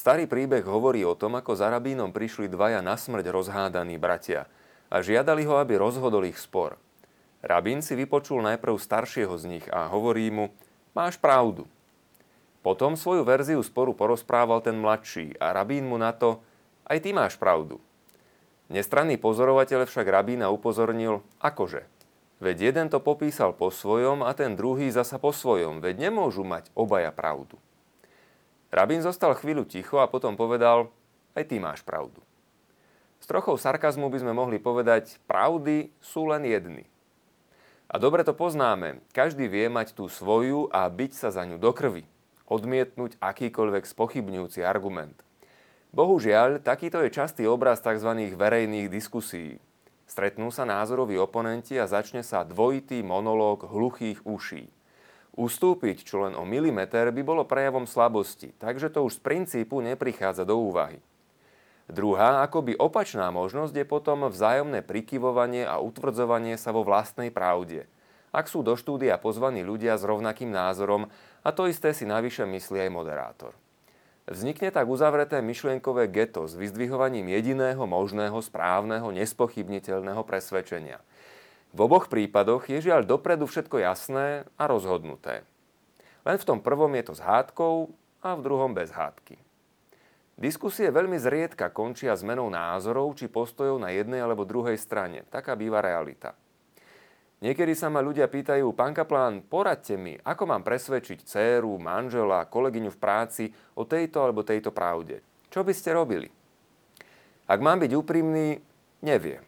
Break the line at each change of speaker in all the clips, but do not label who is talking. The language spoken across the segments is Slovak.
Starý príbeh hovorí o tom, ako za rabínom prišli dvaja na smrť rozhádaní bratia a žiadali ho, aby rozhodol ich spor. Rabín si vypočul najprv staršieho z nich a hovorí mu, máš pravdu. Potom svoju verziu sporu porozprával ten mladší a rabín mu na to, aj ty máš pravdu. Nestranný pozorovateľ však rabína upozornil, akože. Veď jeden to popísal po svojom a ten druhý zasa po svojom, veď nemôžu mať obaja pravdu. Rabín zostal chvíľu ticho a potom povedal, aj ty máš pravdu. S trochou sarkazmu by sme mohli povedať, pravdy sú len jedny. A dobre to poznáme, každý vie mať tú svoju a byť sa za ňu do krvi, odmietnúť akýkoľvek spochybňujúci argument. Bohužiaľ, takýto je častý obraz tzv. verejných diskusí. Stretnú sa názoroví oponenti a začne sa dvojitý monológ hluchých uší. Ustúpiť čo len o milimeter by bolo prejavom slabosti, takže to už z princípu neprichádza do úvahy. Druhá, akoby opačná možnosť je potom vzájomné prikyvovanie a utvrdzovanie sa vo vlastnej pravde. Ak sú do štúdia pozvaní ľudia s rovnakým názorom a to isté si navyše myslí aj moderátor. Vznikne tak uzavreté myšlienkové geto s vyzdvihovaním jediného možného, správneho, nespochybniteľného presvedčenia – v oboch prípadoch je žiaľ dopredu všetko jasné a rozhodnuté. Len v tom prvom je to s hádkou a v druhom bez hádky. Diskusie veľmi zriedka končia zmenou názorov či postojov na jednej alebo druhej strane. Taká býva realita. Niekedy sa ma ľudia pýtajú, pán Kaplán, poradte mi, ako mám presvedčiť dceru, manžela, kolegyňu v práci o tejto alebo tejto pravde. Čo by ste robili? Ak mám byť úprimný, neviem.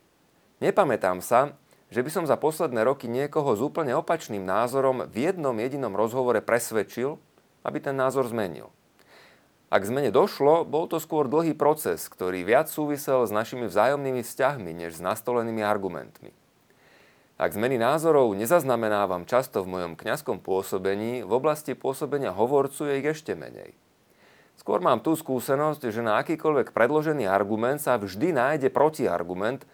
Nepamätám sa, že by som za posledné roky niekoho s úplne opačným názorom v jednom jedinom rozhovore presvedčil, aby ten názor zmenil. Ak zmene došlo, bol to skôr dlhý proces, ktorý viac súvisel s našimi vzájomnými vzťahmi, než s nastolenými argumentmi. Ak zmeny názorov nezaznamenávam často v mojom kňazskom pôsobení, v oblasti pôsobenia hovorcu je ich ešte menej. Skôr mám tú skúsenosť, že na akýkoľvek predložený argument sa vždy nájde protiargument,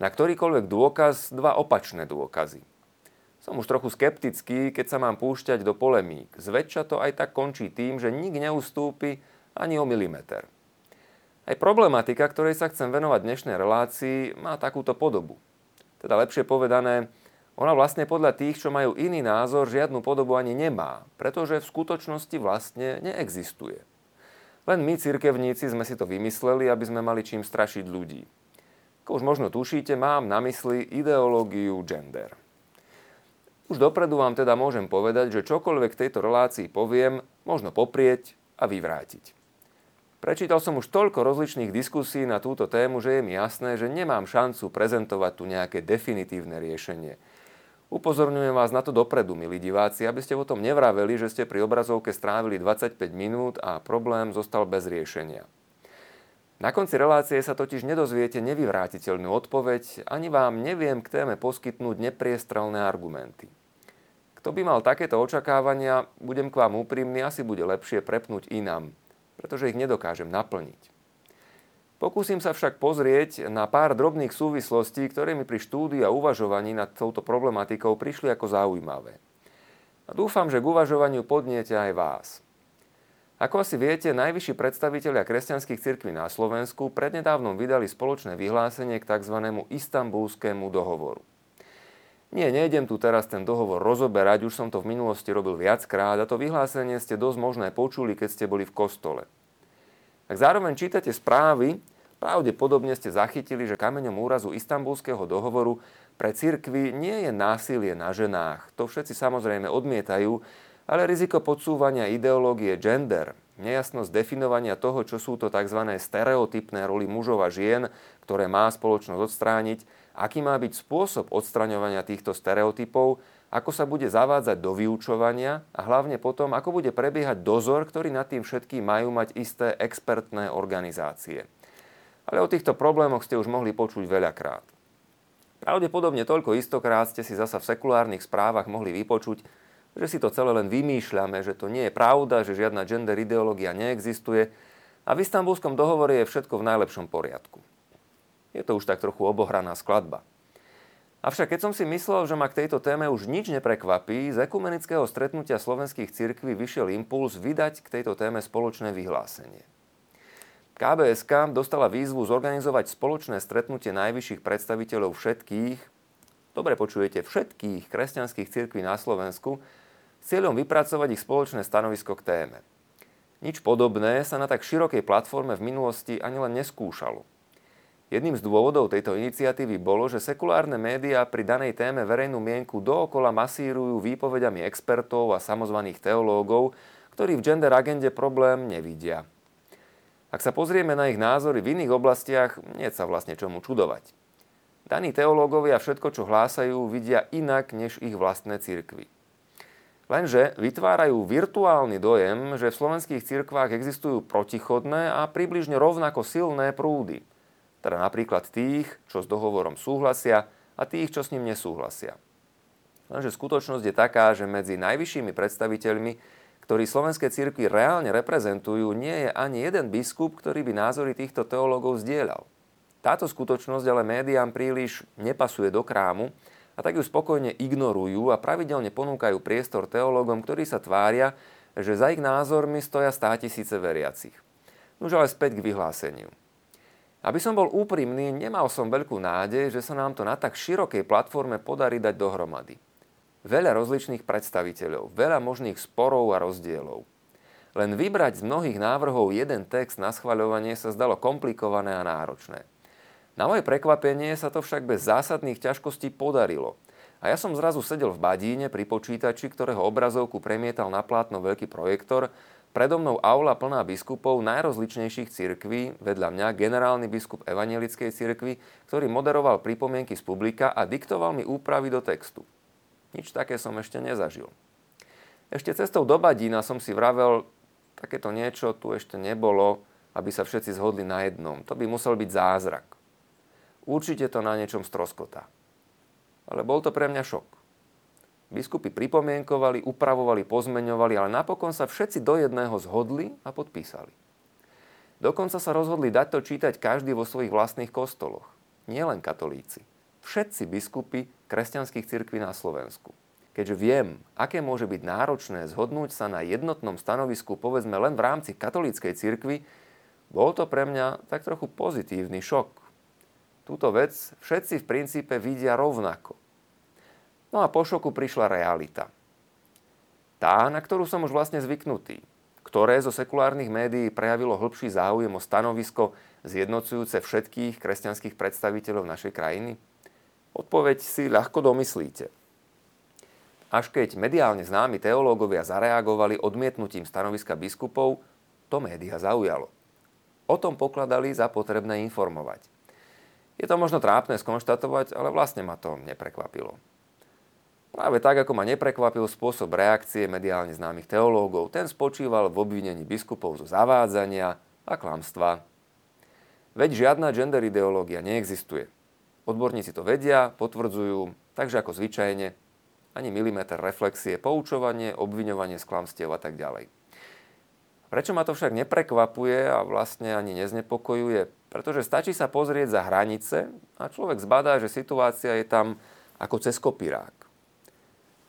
na ktorýkoľvek dôkaz dva opačné dôkazy. Som už trochu skeptický, keď sa mám púšťať do polemík. Zväčša to aj tak končí tým, že nik neustúpi ani o milimeter. Aj problematika, ktorej sa chcem venovať dnešnej relácii, má takúto podobu. Teda lepšie povedané, ona vlastne podľa tých, čo majú iný názor, žiadnu podobu ani nemá, pretože v skutočnosti vlastne neexistuje. Len my, cirkevníci, sme si to vymysleli, aby sme mali čím strašiť ľudí. Ako už možno tušíte, mám na mysli ideológiu gender. Už dopredu vám teda môžem povedať, že čokoľvek tejto relácii poviem, možno poprieť a vyvrátiť. Prečítal som už toľko rozličných diskusí na túto tému, že je mi jasné, že nemám šancu prezentovať tu nejaké definitívne riešenie. Upozorňujem vás na to dopredu, milí diváci, aby ste o tom nevraveli, že ste pri obrazovke strávili 25 minút a problém zostal bez riešenia. Na konci relácie sa totiž nedozviete nevyvrátiteľnú odpoveď, ani vám neviem k téme poskytnúť nepriestrelné argumenty. Kto by mal takéto očakávania, budem k vám úprimný, asi bude lepšie prepnúť inám, pretože ich nedokážem naplniť. Pokúsim sa však pozrieť na pár drobných súvislostí, ktoré mi pri štúdiu a uvažovaní nad touto problematikou prišli ako zaujímavé. A dúfam, že k uvažovaniu podniete aj vás. Ako asi viete, najvyšší predstavitelia kresťanských cirkví na Slovensku prednedávnom vydali spoločné vyhlásenie k tzv. istambulskému dohovoru. Nie, nejdem tu teraz ten dohovor rozoberať, už som to v minulosti robil viackrát a to vyhlásenie ste dosť možné počuli, keď ste boli v kostole. Ak zároveň čítate správy, pravdepodobne ste zachytili, že kameňom úrazu istambulského dohovoru pre cirkvy nie je násilie na ženách. To všetci samozrejme odmietajú, ale riziko podsúvania ideológie gender, nejasnosť definovania toho, čo sú to tzv. stereotypné roli mužov a žien, ktoré má spoločnosť odstrániť, aký má byť spôsob odstraňovania týchto stereotypov, ako sa bude zavádzať do vyučovania a hlavne potom, ako bude prebiehať dozor, ktorý nad tým všetkým majú mať isté expertné organizácie. Ale o týchto problémoch ste už mohli počuť veľakrát. Pravdepodobne toľko istokrát ste si zasa v sekulárnych správach mohli vypočuť, že si to celé len vymýšľame, že to nie je pravda, že žiadna gender ideológia neexistuje a v istambulskom dohovore je všetko v najlepšom poriadku. Je to už tak trochu obohraná skladba. Avšak keď som si myslel, že ma k tejto téme už nič neprekvapí, z ekumenického stretnutia slovenských cirkví vyšiel impuls vydať k tejto téme spoločné vyhlásenie. KBSK dostala výzvu zorganizovať spoločné stretnutie najvyšších predstaviteľov všetkých, dobre počujete, všetkých kresťanských cirkví na Slovensku cieľom vypracovať ich spoločné stanovisko k téme. Nič podobné sa na tak širokej platforme v minulosti ani len neskúšalo. Jedným z dôvodov tejto iniciatívy bolo, že sekulárne médiá pri danej téme verejnú mienku dookola masírujú výpovediami expertov a samozvaných teológov, ktorí v gender agende problém nevidia. Ak sa pozrieme na ich názory v iných oblastiach, nie sa vlastne čomu čudovať. Daní teológovia všetko, čo hlásajú, vidia inak než ich vlastné cirkvy. Lenže vytvárajú virtuálny dojem, že v slovenských cirkvách existujú protichodné a približne rovnako silné prúdy – teda napríklad tých, čo s dohovorom súhlasia a tých, čo s ním nesúhlasia. Lenže skutočnosť je taká, že medzi najvyššími predstaviteľmi, ktorí slovenské cirkvi reálne reprezentujú, nie je ani jeden biskup, ktorý by názory týchto teológov zdieľal. Táto skutočnosť ale médiám príliš nepasuje do krámu a tak ju spokojne ignorujú a pravidelne ponúkajú priestor teológom, ktorí sa tvária, že za ich názormi stoja státisíce veriacich. Už ale späť k vyhláseniu. Aby som bol úprimný, nemal som veľkú nádej, že sa nám to na tak širokej platforme podarí dať dohromady. Veľa rozličných predstaviteľov, veľa možných sporov a rozdielov. Len vybrať z mnohých návrhov jeden text na schvaľovanie sa zdalo komplikované a náročné. Na moje prekvapenie sa to však bez zásadných ťažkostí podarilo. A ja som zrazu sedel v badíne pri počítači, ktorého obrazovku premietal na plátno veľký projektor Predo mnou aula plná biskupov najrozličnejších cirkví, vedľa mňa generálny biskup Evangelickej cirkvi, ktorý moderoval pripomienky z publika a diktoval mi úpravy do textu. Nič také som ešte nezažil. Ešte cestou do Badína som si vravel, takéto niečo tu ešte nebolo, aby sa všetci zhodli na jednom. To by musel byť zázrak. Určite to na niečom stroskotá. Ale bol to pre mňa šok. Biskupy pripomienkovali, upravovali, pozmeňovali, ale napokon sa všetci do jedného zhodli a podpísali. Dokonca sa rozhodli dať to čítať každý vo svojich vlastných kostoloch. Nie len katolíci. Všetci biskupy kresťanských cirkví na Slovensku. Keďže viem, aké môže byť náročné zhodnúť sa na jednotnom stanovisku povedzme len v rámci katolíckej cirkvi, bol to pre mňa tak trochu pozitívny šok. Túto vec všetci v princípe vidia rovnako. No a po šoku prišla realita. Tá, na ktorú som už vlastne zvyknutý, ktoré zo sekulárnych médií prejavilo hĺbší záujem o stanovisko zjednocujúce všetkých kresťanských predstaviteľov našej krajiny? Odpoveď si ľahko domyslíte. Až keď mediálne známi teológovia zareagovali odmietnutím stanoviska biskupov, to média zaujalo. O tom pokladali za potrebné informovať. Je to možno trápne skonštatovať, ale vlastne ma to neprekvapilo. Práve tak, ako ma neprekvapil spôsob reakcie mediálne známych teológov, ten spočíval v obvinení biskupov zo zavádzania a klamstva. Veď žiadna gender ideológia neexistuje. Odborníci to vedia, potvrdzujú, takže ako zvyčajne, ani milimeter reflexie, poučovanie, obviňovanie z klamstiev a tak ďalej. Prečo ma to však neprekvapuje a vlastne ani neznepokojuje? Pretože stačí sa pozrieť za hranice a človek zbadá, že situácia je tam ako cez kopírák.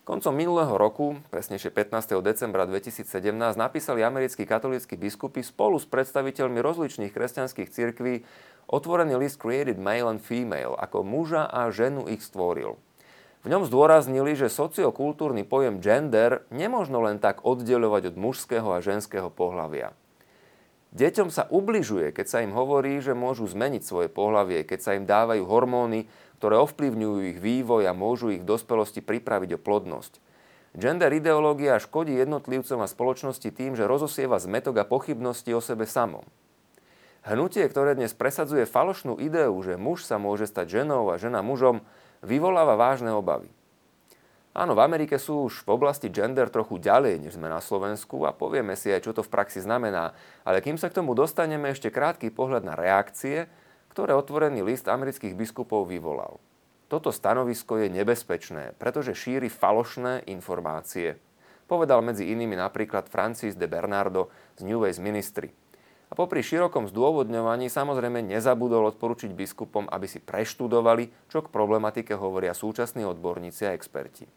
Koncom minulého roku, presnejšie 15. decembra 2017, napísali americkí katolíckí biskupy spolu s predstaviteľmi rozličných kresťanských cirkví otvorený list Created Male and Female, ako muža a ženu ich stvoril. V ňom zdôraznili, že sociokultúrny pojem gender nemožno len tak oddeľovať od mužského a ženského pohlavia. Deťom sa ubližuje, keď sa im hovorí, že môžu zmeniť svoje pohlavie, keď sa im dávajú hormóny, ktoré ovplyvňujú ich vývoj a môžu ich v dospelosti pripraviť o plodnosť. Gender ideológia škodí jednotlivcom a spoločnosti tým, že rozosieva zmetok a pochybnosti o sebe samom. Hnutie, ktoré dnes presadzuje falošnú ideu, že muž sa môže stať ženou a žena mužom, vyvoláva vážne obavy. Áno, v Amerike sú už v oblasti gender trochu ďalej, než sme na Slovensku a povieme si aj, čo to v praxi znamená. Ale kým sa k tomu dostaneme, ešte krátky pohľad na reakcie, ktoré otvorený list amerických biskupov vyvolal. Toto stanovisko je nebezpečné, pretože šíri falošné informácie. Povedal medzi inými napríklad Francis de Bernardo z New Ways Ministry. A popri širokom zdôvodňovaní samozrejme nezabudol odporučiť biskupom, aby si preštudovali, čo k problematike hovoria súčasní odborníci a experti.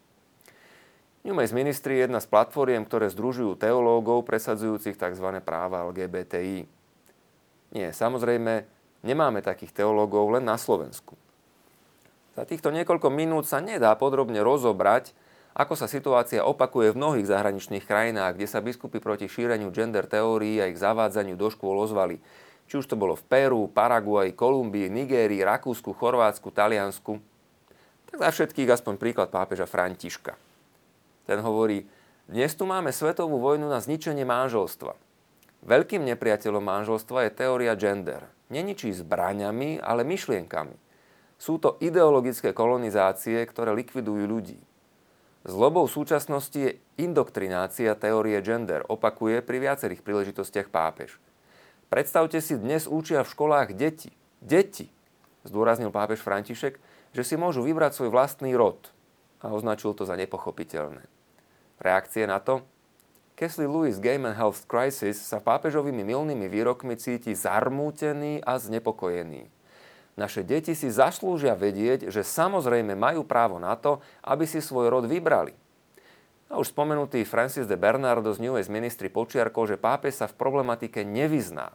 New Ways Ministry je jedna z platformiem, ktoré združujú teológov presadzujúcich tzv. práva LGBTI. Nie, samozrejme, nemáme takých teológov len na Slovensku. Za týchto niekoľko minút sa nedá podrobne rozobrať, ako sa situácia opakuje v mnohých zahraničných krajinách, kde sa biskupy proti šíreniu gender teórií a ich zavádzaniu do škôl ozvali. Či už to bolo v Peru, Paraguaji, Kolumbii, Nigérii, Rakúsku, Chorvátsku, Taliansku. Tak za všetkých aspoň príklad pápeža Františka. Ten hovorí, dnes tu máme svetovú vojnu na zničenie manželstva. Veľkým nepriateľom manželstva je teória gender. Neničí zbraňami, ale myšlienkami. Sú to ideologické kolonizácie, ktoré likvidujú ľudí. Zlobou súčasnosti je indoktrinácia teórie gender, opakuje pri viacerých príležitostiach pápež. Predstavte si, dnes učia v školách deti. Deti, zdôraznil pápež František, že si môžu vybrať svoj vlastný rod a označil to za nepochopiteľné. Reakcie na to? Kesley Lewis Game and Health Crisis sa pápežovými milnými výrokmi cíti zarmútený a znepokojený. Naše deti si zaslúžia vedieť, že samozrejme majú právo na to, aby si svoj rod vybrali. A už spomenutý Francis de Bernardo z New Age počiarkol, že pápež sa v problematike nevyzná.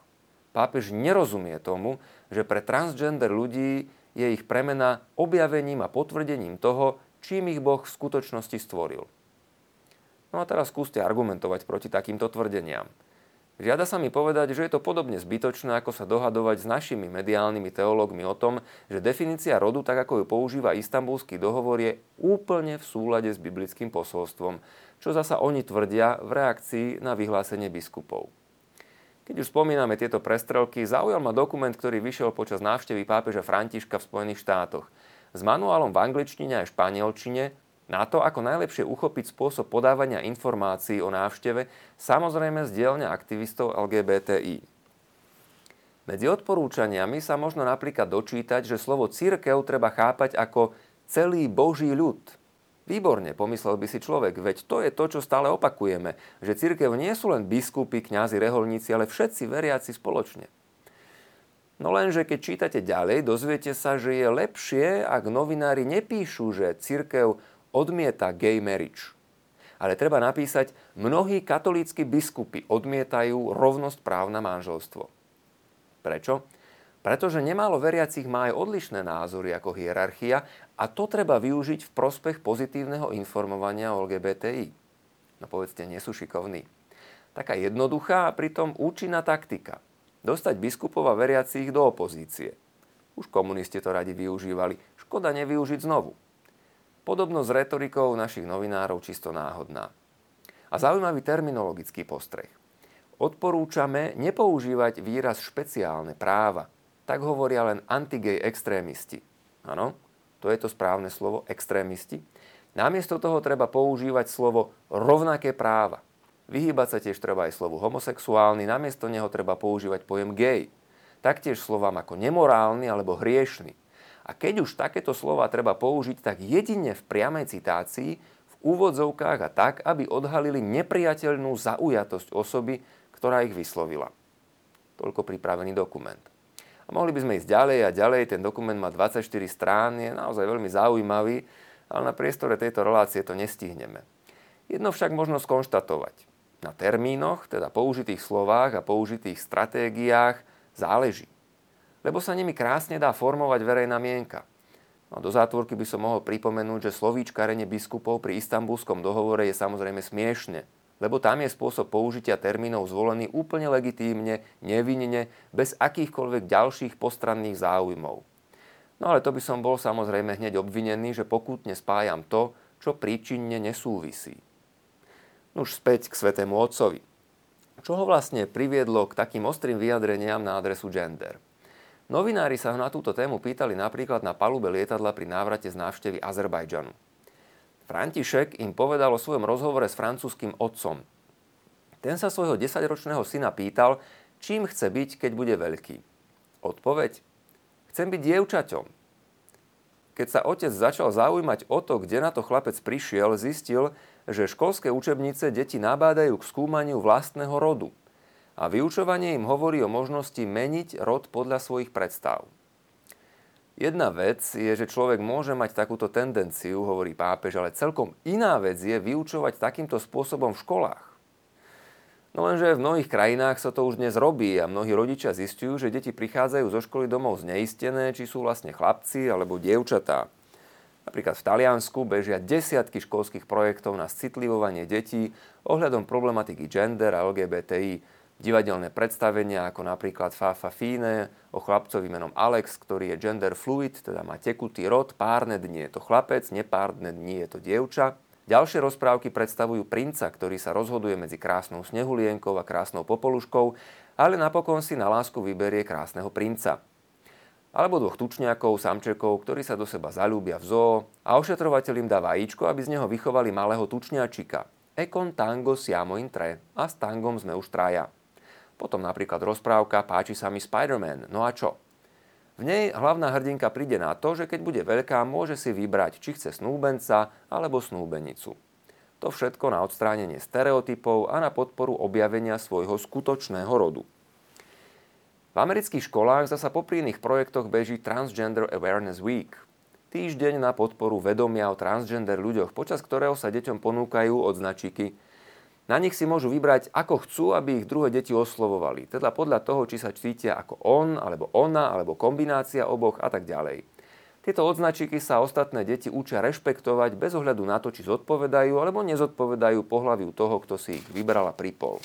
Pápež nerozumie tomu, že pre transgender ľudí je ich premena objavením a potvrdením toho, čím ich Boh v skutočnosti stvoril. No a teraz skúste argumentovať proti takýmto tvrdeniam. Žiada sa mi povedať, že je to podobne zbytočné, ako sa dohadovať s našimi mediálnymi teológmi o tom, že definícia rodu, tak ako ju používa istambulský dohovor, je úplne v súlade s biblickým posolstvom, čo zasa oni tvrdia v reakcii na vyhlásenie biskupov. Keď už spomíname tieto prestrelky, zaujal ma dokument, ktorý vyšiel počas návštevy pápeža Františka v Spojených štátoch. S manuálom v angličtine a španielčine na to, ako najlepšie uchopiť spôsob podávania informácií o návšteve, samozrejme z dielne aktivistov LGBTI. Medzi odporúčaniami sa možno napríklad dočítať, že slovo církev treba chápať ako celý Boží ľud. Výborne, pomyslel by si človek, veď to je to, čo stále opakujeme, že církev nie sú len biskupy, kňazi, reholníci, ale všetci veriaci spoločne. No lenže keď čítate ďalej, dozviete sa, že je lepšie, ak novinári nepíšu, že církev odmieta gay marriage. Ale treba napísať, mnohí katolícky biskupy odmietajú rovnosť práv na manželstvo. Prečo? Pretože nemálo veriacich má aj odlišné názory ako hierarchia a to treba využiť v prospech pozitívneho informovania o LGBTI. No povedzte, nie sú šikovní. Taká jednoduchá a pritom účinná taktika. Dostať biskupov a veriacich do opozície. Už komunisti to radi využívali. Škoda nevyužiť znovu. Podobno s retorikou našich novinárov čisto náhodná. A zaujímavý terminologický postreh. Odporúčame nepoužívať výraz špeciálne práva. Tak hovoria len antigej extrémisti. Áno, to je to správne slovo, extrémisti. Namiesto toho treba používať slovo rovnaké práva. Vyhýbať sa tiež treba aj slovu homosexuálny, namiesto neho treba používať pojem gay. Taktiež slovám ako nemorálny alebo hriešný. A keď už takéto slova treba použiť, tak jedine v priamej citácii, v úvodzovkách a tak, aby odhalili nepriateľnú zaujatosť osoby, ktorá ich vyslovila. Toľko pripravený dokument. A mohli by sme ísť ďalej a ďalej. Ten dokument má 24 strán, je naozaj veľmi zaujímavý, ale na priestore tejto relácie to nestihneme. Jedno však možno skonštatovať. Na termínoch, teda použitých slovách a použitých stratégiách záleží lebo sa nimi krásne dá formovať verejná mienka. No, do zátvorky by som mohol pripomenúť, že slovíčkarenie biskupov pri istambulskom dohovore je samozrejme smiešne, lebo tam je spôsob použitia termínov zvolený úplne legitímne, nevinne, bez akýchkoľvek ďalších postranných záujmov. No ale to by som bol samozrejme hneď obvinený, že pokútne spájam to, čo príčinne nesúvisí. Už späť k svetému otcovi. Čo ho vlastne priviedlo k takým ostrým vyjadreniam na adresu gender? Novinári sa na túto tému pýtali napríklad na palube lietadla pri návrate z návštevy Azerbajdžanu. František im povedal o svojom rozhovore s francúzským otcom. Ten sa svojho desaťročného syna pýtal, čím chce byť, keď bude veľký. Odpoveď? Chcem byť dievčaťom. Keď sa otec začal zaujímať o to, kde na to chlapec prišiel, zistil, že školské učebnice deti nabádajú k skúmaniu vlastného rodu – a vyučovanie im hovorí o možnosti meniť rod podľa svojich predstav. Jedna vec je, že človek môže mať takúto tendenciu, hovorí pápež, ale celkom iná vec je vyučovať takýmto spôsobom v školách. No lenže v mnohých krajinách sa to už dnes robí a mnohí rodičia zistujú, že deti prichádzajú zo školy domov zneistené, či sú vlastne chlapci alebo dievčatá. Napríklad v Taliansku bežia desiatky školských projektov na citlivovanie detí ohľadom problematiky gender a LGBTI. Divadelné predstavenia ako napríklad Fafa Fine o chlapcovi menom Alex, ktorý je gender fluid, teda má tekutý rod, párne dni je to chlapec, nepárne dni je to dievča. Ďalšie rozprávky predstavujú princa, ktorý sa rozhoduje medzi krásnou snehulienkou a krásnou popoluškou, ale napokon si na lásku vyberie krásneho princa. Alebo dvoch tučniakov, samčekov, ktorí sa do seba zalúbia v zoo a ošetrovateľ im dá vajíčko, aby z neho vychovali malého tučniačika. Ekon tango siamo in tre a s tangom sme už traja. Potom napríklad rozprávka Páči sa mi Spider-Man, no a čo? V nej hlavná hrdinka príde na to, že keď bude veľká, môže si vybrať, či chce snúbenca alebo snúbenicu. To všetko na odstránenie stereotypov a na podporu objavenia svojho skutočného rodu. V amerických školách zasa popri iných projektoch beží Transgender Awareness Week. Týždeň na podporu vedomia o transgender ľuďoch, počas ktorého sa deťom ponúkajú odznačiky na nich si môžu vybrať, ako chcú, aby ich druhé deti oslovovali. Teda podľa toho, či sa cítia ako on, alebo ona, alebo kombinácia oboch a tak ďalej. Tieto odznačiky sa ostatné deti učia rešpektovať bez ohľadu na to, či zodpovedajú alebo nezodpovedajú pohľaviu toho, kto si ich vybral a pripol.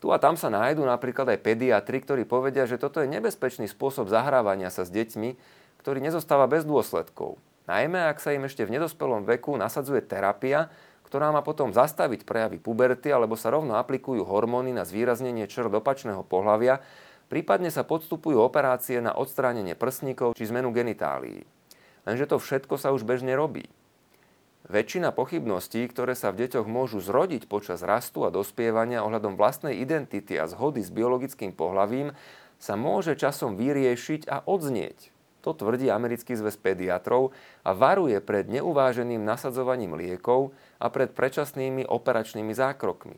Tu a tam sa nájdú napríklad aj pediatri, ktorí povedia, že toto je nebezpečný spôsob zahrávania sa s deťmi, ktorý nezostáva bez dôsledkov. Najmä ak sa im ešte v nedospelom veku nasadzuje terapia, ktorá má potom zastaviť prejavy puberty alebo sa rovno aplikujú hormóny na zvýraznenie črt opačného pohľavia, prípadne sa podstupujú operácie na odstránenie prsníkov či zmenu genitálií. Lenže to všetko sa už bežne robí. Väčšina pochybností, ktoré sa v deťoch môžu zrodiť počas rastu a dospievania ohľadom vlastnej identity a zhody s biologickým pohlavím, sa môže časom vyriešiť a odznieť. To tvrdí americký zväz pediatrov a varuje pred neuváženým nasadzovaním liekov a pred predčasnými operačnými zákrokmi.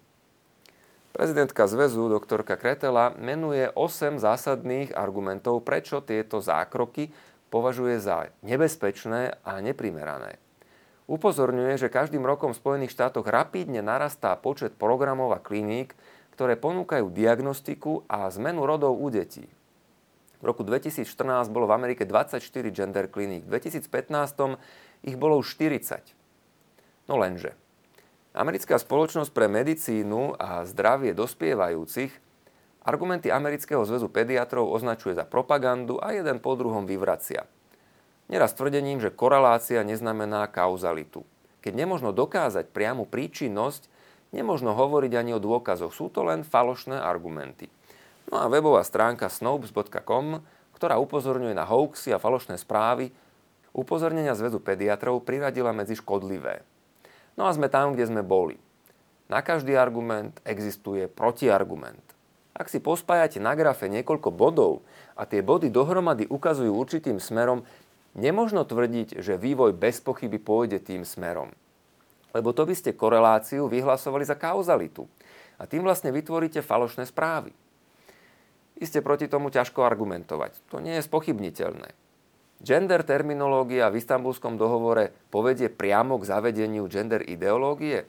Prezidentka zväzu doktorka Kretela menuje 8 zásadných argumentov, prečo tieto zákroky považuje za nebezpečné a neprimerané. Upozorňuje, že každým rokom v Spojených štátoch rapídne narastá počet programov a kliník, ktoré ponúkajú diagnostiku a zmenu rodov u detí. V roku 2014 bolo v Amerike 24 gender kliník, v 2015 ich bolo už 40. No lenže, Americká spoločnosť pre medicínu a zdravie dospievajúcich argumenty Amerického zväzu pediatrov označuje za propagandu a jeden po druhom vyvracia. Neraz tvrdením, že korelácia neznamená kauzalitu. Keď nemožno dokázať priamu príčinnosť, nemožno hovoriť ani o dôkazoch, sú to len falošné argumenty. No a webová stránka snopes.com, ktorá upozorňuje na hoaxy a falošné správy, upozornenia zväzu pediatrov priradila medzi škodlivé. No a sme tam, kde sme boli. Na každý argument existuje protiargument. Ak si pospájate na grafe niekoľko bodov a tie body dohromady ukazujú určitým smerom, nemožno tvrdiť, že vývoj bez pochyby pôjde tým smerom. Lebo to by ste koreláciu vyhlasovali za kauzalitu. A tým vlastne vytvoríte falošné správy. Iste proti tomu ťažko argumentovať. To nie je spochybniteľné. Gender terminológia v istambulskom dohovore povedie priamo k zavedeniu gender ideológie?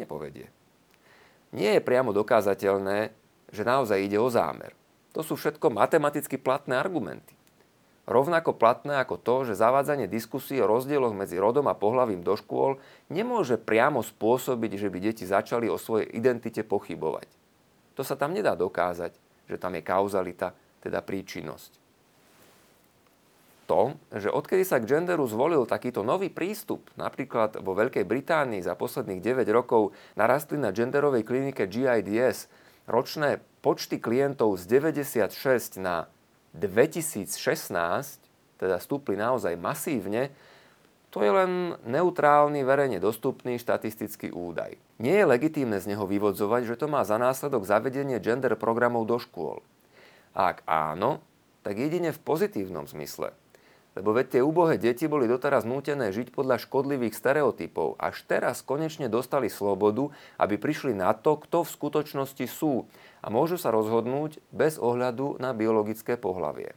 Nepovedie. Nie je priamo dokázateľné, že naozaj ide o zámer. To sú všetko matematicky platné argumenty. Rovnako platné ako to, že zavádzanie diskusí o rozdieloch medzi rodom a pohlavím do škôl nemôže priamo spôsobiť, že by deti začali o svojej identite pochybovať. To sa tam nedá dokázať že tam je kauzalita, teda príčinnosť. To, že odkedy sa k genderu zvolil takýto nový prístup, napríklad vo Veľkej Británii za posledných 9 rokov narastli na genderovej klinike GIDS ročné počty klientov z 96 na 2016, teda stúpli naozaj masívne, to je len neutrálny, verejne dostupný štatistický údaj. Nie je legitímne z neho vyvodzovať, že to má za následok zavedenie gender programov do škôl. Ak áno, tak jedine v pozitívnom zmysle. Lebo veď tie úbohé deti boli doteraz nútené žiť podľa škodlivých stereotypov. Až teraz konečne dostali slobodu, aby prišli na to, kto v skutočnosti sú a môžu sa rozhodnúť bez ohľadu na biologické pohlavie.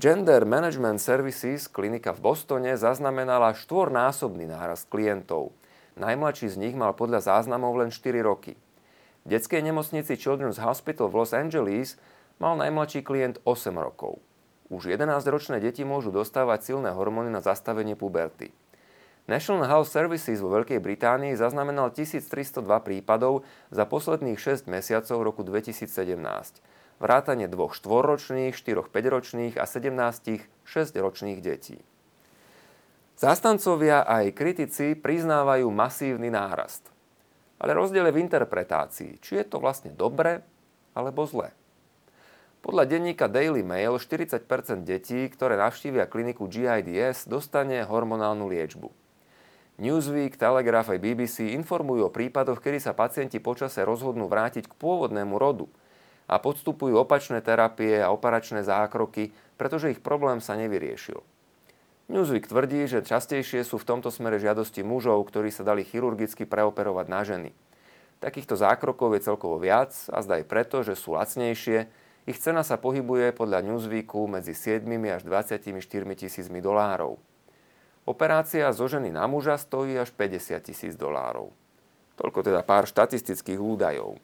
Gender Management Services, klinika v Bostone, zaznamenala štvornásobný nárast klientov. Najmladší z nich mal podľa záznamov len 4 roky. V detskej nemocnici Children's Hospital v Los Angeles mal najmladší klient 8 rokov. Už 11-ročné deti môžu dostávať silné hormóny na zastavenie puberty. National Health Services vo Veľkej Británii zaznamenal 1302 prípadov za posledných 6 mesiacov roku 2017. Vrátane dvoch štvorročných, štyroch 5-ročných a 17 6-ročných detí. Zastancovia aj kritici priznávajú masívny nárast. Ale rozdiel je v interpretácii, či je to vlastne dobre alebo zlé. Podľa denníka Daily Mail 40 detí, ktoré navštívia kliniku GIDS, dostane hormonálnu liečbu. Newsweek, Telegraph aj BBC informujú o prípadoch, kedy sa pacienti počase rozhodnú vrátiť k pôvodnému rodu a podstupujú opačné terapie a operačné zákroky, pretože ich problém sa nevyriešil. Newsweek tvrdí, že častejšie sú v tomto smere žiadosti mužov, ktorí sa dali chirurgicky preoperovať na ženy. Takýchto zákrokov je celkovo viac a zdá aj preto, že sú lacnejšie. Ich cena sa pohybuje podľa Newsweeku medzi 7 až 24 tisícmi dolárov. Operácia zo ženy na muža stojí až 50 tisíc dolárov. Toľko teda pár štatistických údajov.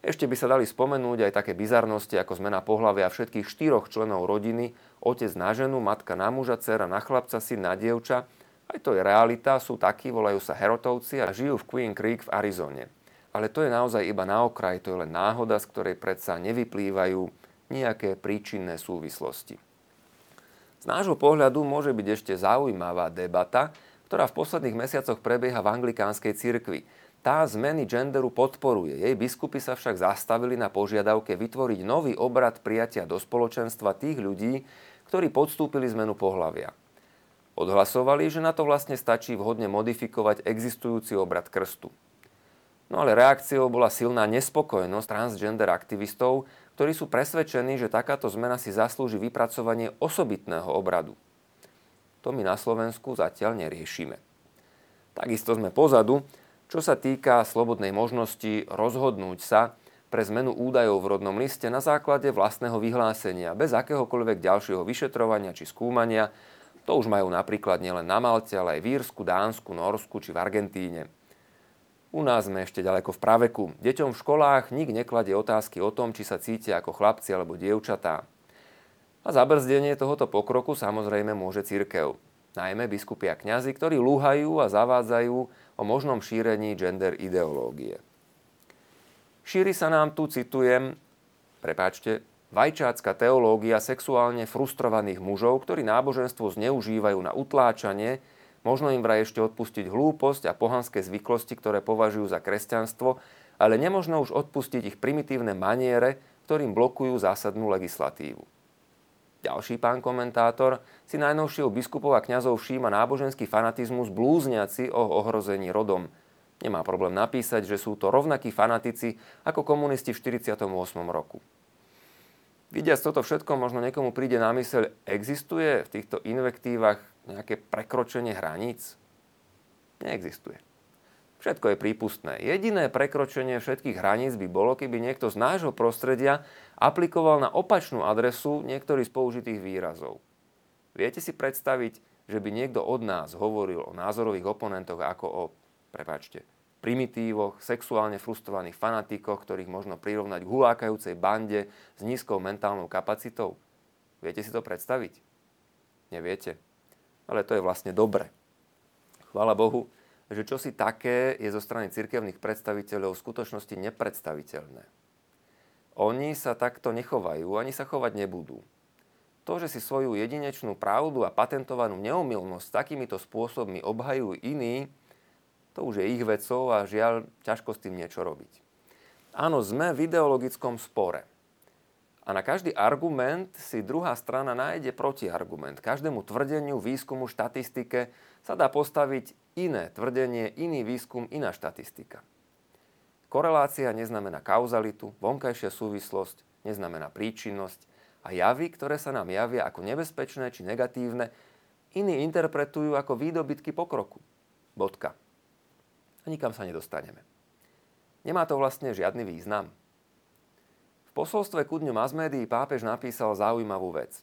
Ešte by sa dali spomenúť aj také bizarnosti ako zmena pohľavia všetkých štyroch členov rodiny, otec na ženu, matka na muža, dcera na chlapca, syn na dievča. Aj to je realita, sú takí, volajú sa Herotovci a žijú v Queen Creek v Arizone. Ale to je naozaj iba na okraj, to je len náhoda, z ktorej predsa nevyplývajú nejaké príčinné súvislosti. Z nášho pohľadu môže byť ešte zaujímavá debata, ktorá v posledných mesiacoch prebieha v anglikánskej cirkvi – tá zmeny genderu podporuje. Jej biskupy sa však zastavili na požiadavke vytvoriť nový obrad prijatia do spoločenstva tých ľudí, ktorí podstúpili zmenu pohlavia. Odhlasovali, že na to vlastne stačí vhodne modifikovať existujúci obrad krstu. No ale reakciou bola silná nespokojnosť transgender aktivistov, ktorí sú presvedčení, že takáto zmena si zaslúži vypracovanie osobitného obradu. To my na Slovensku zatiaľ neriešime. Takisto sme pozadu, čo sa týka slobodnej možnosti rozhodnúť sa pre zmenu údajov v rodnom liste na základe vlastného vyhlásenia, bez akéhokoľvek ďalšieho vyšetrovania či skúmania, to už majú napríklad nielen na Malte, ale aj v Írsku, Dánsku, Norsku či v Argentíne. U nás sme ešte ďaleko v praveku. Deťom v školách nik nekladie otázky o tom, či sa cítia ako chlapci alebo dievčatá. A zabrzdenie tohoto pokroku samozrejme môže církev. Najmä biskupy a kňazi, ktorí lúhajú a zavádzajú o možnom šírení gender ideológie. Šíri sa nám tu, citujem, prepáčte, vajčácka teológia sexuálne frustrovaných mužov, ktorí náboženstvo zneužívajú na utláčanie, možno im vraj ešte odpustiť hlúposť a pohanské zvyklosti, ktoré považujú za kresťanstvo, ale nemožno už odpustiť ich primitívne maniere, ktorým blokujú zásadnú legislatívu. Ďalší pán komentátor si najnovšieho biskupov a kňazov všíma náboženský fanatizmus blúzniaci o ohrození rodom. Nemá problém napísať, že sú to rovnakí fanatici ako komunisti v 48. roku. Vidiac toto všetko, možno niekomu príde na myseľ, existuje v týchto invektívach nejaké prekročenie hraníc? Neexistuje. Všetko je prípustné. Jediné prekročenie všetkých hraníc by bolo, keby niekto z nášho prostredia aplikoval na opačnú adresu niektorý z použitých výrazov. Viete si predstaviť, že by niekto od nás hovoril o názorových oponentoch ako o, prepáčte, primitívoch, sexuálne frustrovaných fanatikoch, ktorých možno prirovnať k hulákajúcej bande s nízkou mentálnou kapacitou? Viete si to predstaviť? Neviete. Ale to je vlastne dobre. Chvála Bohu, že čosi také je zo strany cirkevných predstaviteľov v skutočnosti nepredstaviteľné. Oni sa takto nechovajú, ani sa chovať nebudú. To, že si svoju jedinečnú pravdu a patentovanú neomilnosť takýmito spôsobmi obhajujú iní, to už je ich vecou a žiaľ, ťažko s tým niečo robiť. Áno, sme v ideologickom spore. A na každý argument si druhá strana nájde protiargument. Každému tvrdeniu, výskumu, štatistike sa dá postaviť iné tvrdenie, iný výskum, iná štatistika. Korelácia neznamená kauzalitu, vonkajšia súvislosť neznamená príčinnosť a javy, ktoré sa nám javia ako nebezpečné či negatívne, iní interpretujú ako výdobytky pokroku. Bodka. A nikam sa nedostaneme. Nemá to vlastne žiadny význam. V posolstve ku dňu mass pápež napísal zaujímavú vec.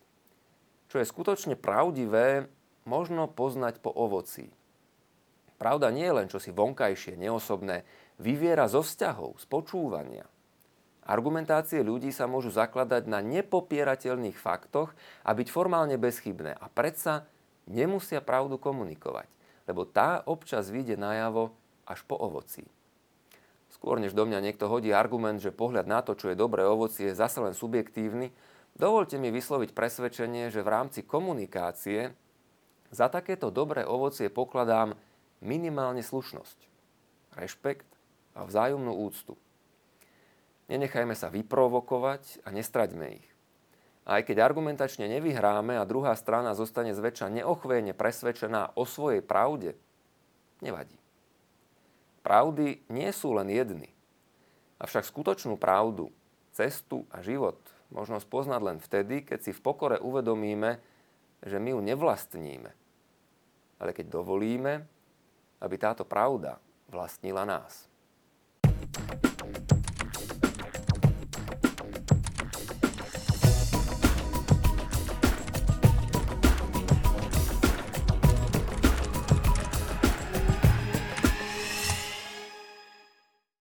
Čo je skutočne pravdivé, možno poznať po ovoci. Pravda nie je len čosi vonkajšie, neosobné, vyviera zo vzťahov, z počúvania. Argumentácie ľudí sa môžu zakladať na nepopierateľných faktoch a byť formálne bezchybné. A predsa nemusia pravdu komunikovať, lebo tá občas vyjde najavo až po ovoci. Skôr než do mňa niekto hodí argument, že pohľad na to, čo je dobré ovocie, je zase len subjektívny, dovolte mi vysloviť presvedčenie, že v rámci komunikácie za takéto dobré ovocie pokladám minimálne slušnosť, rešpekt a vzájomnú úctu. Nenechajme sa vyprovokovať a nestraďme ich. Aj keď argumentačne nevyhráme a druhá strana zostane zväčša neochvejne presvedčená o svojej pravde, nevadí. Pravdy nie sú len jedny. Avšak skutočnú pravdu, cestu a život možno spoznať len vtedy, keď si v pokore uvedomíme, že my ju nevlastníme. Ale keď dovolíme, aby táto pravda vlastnila nás.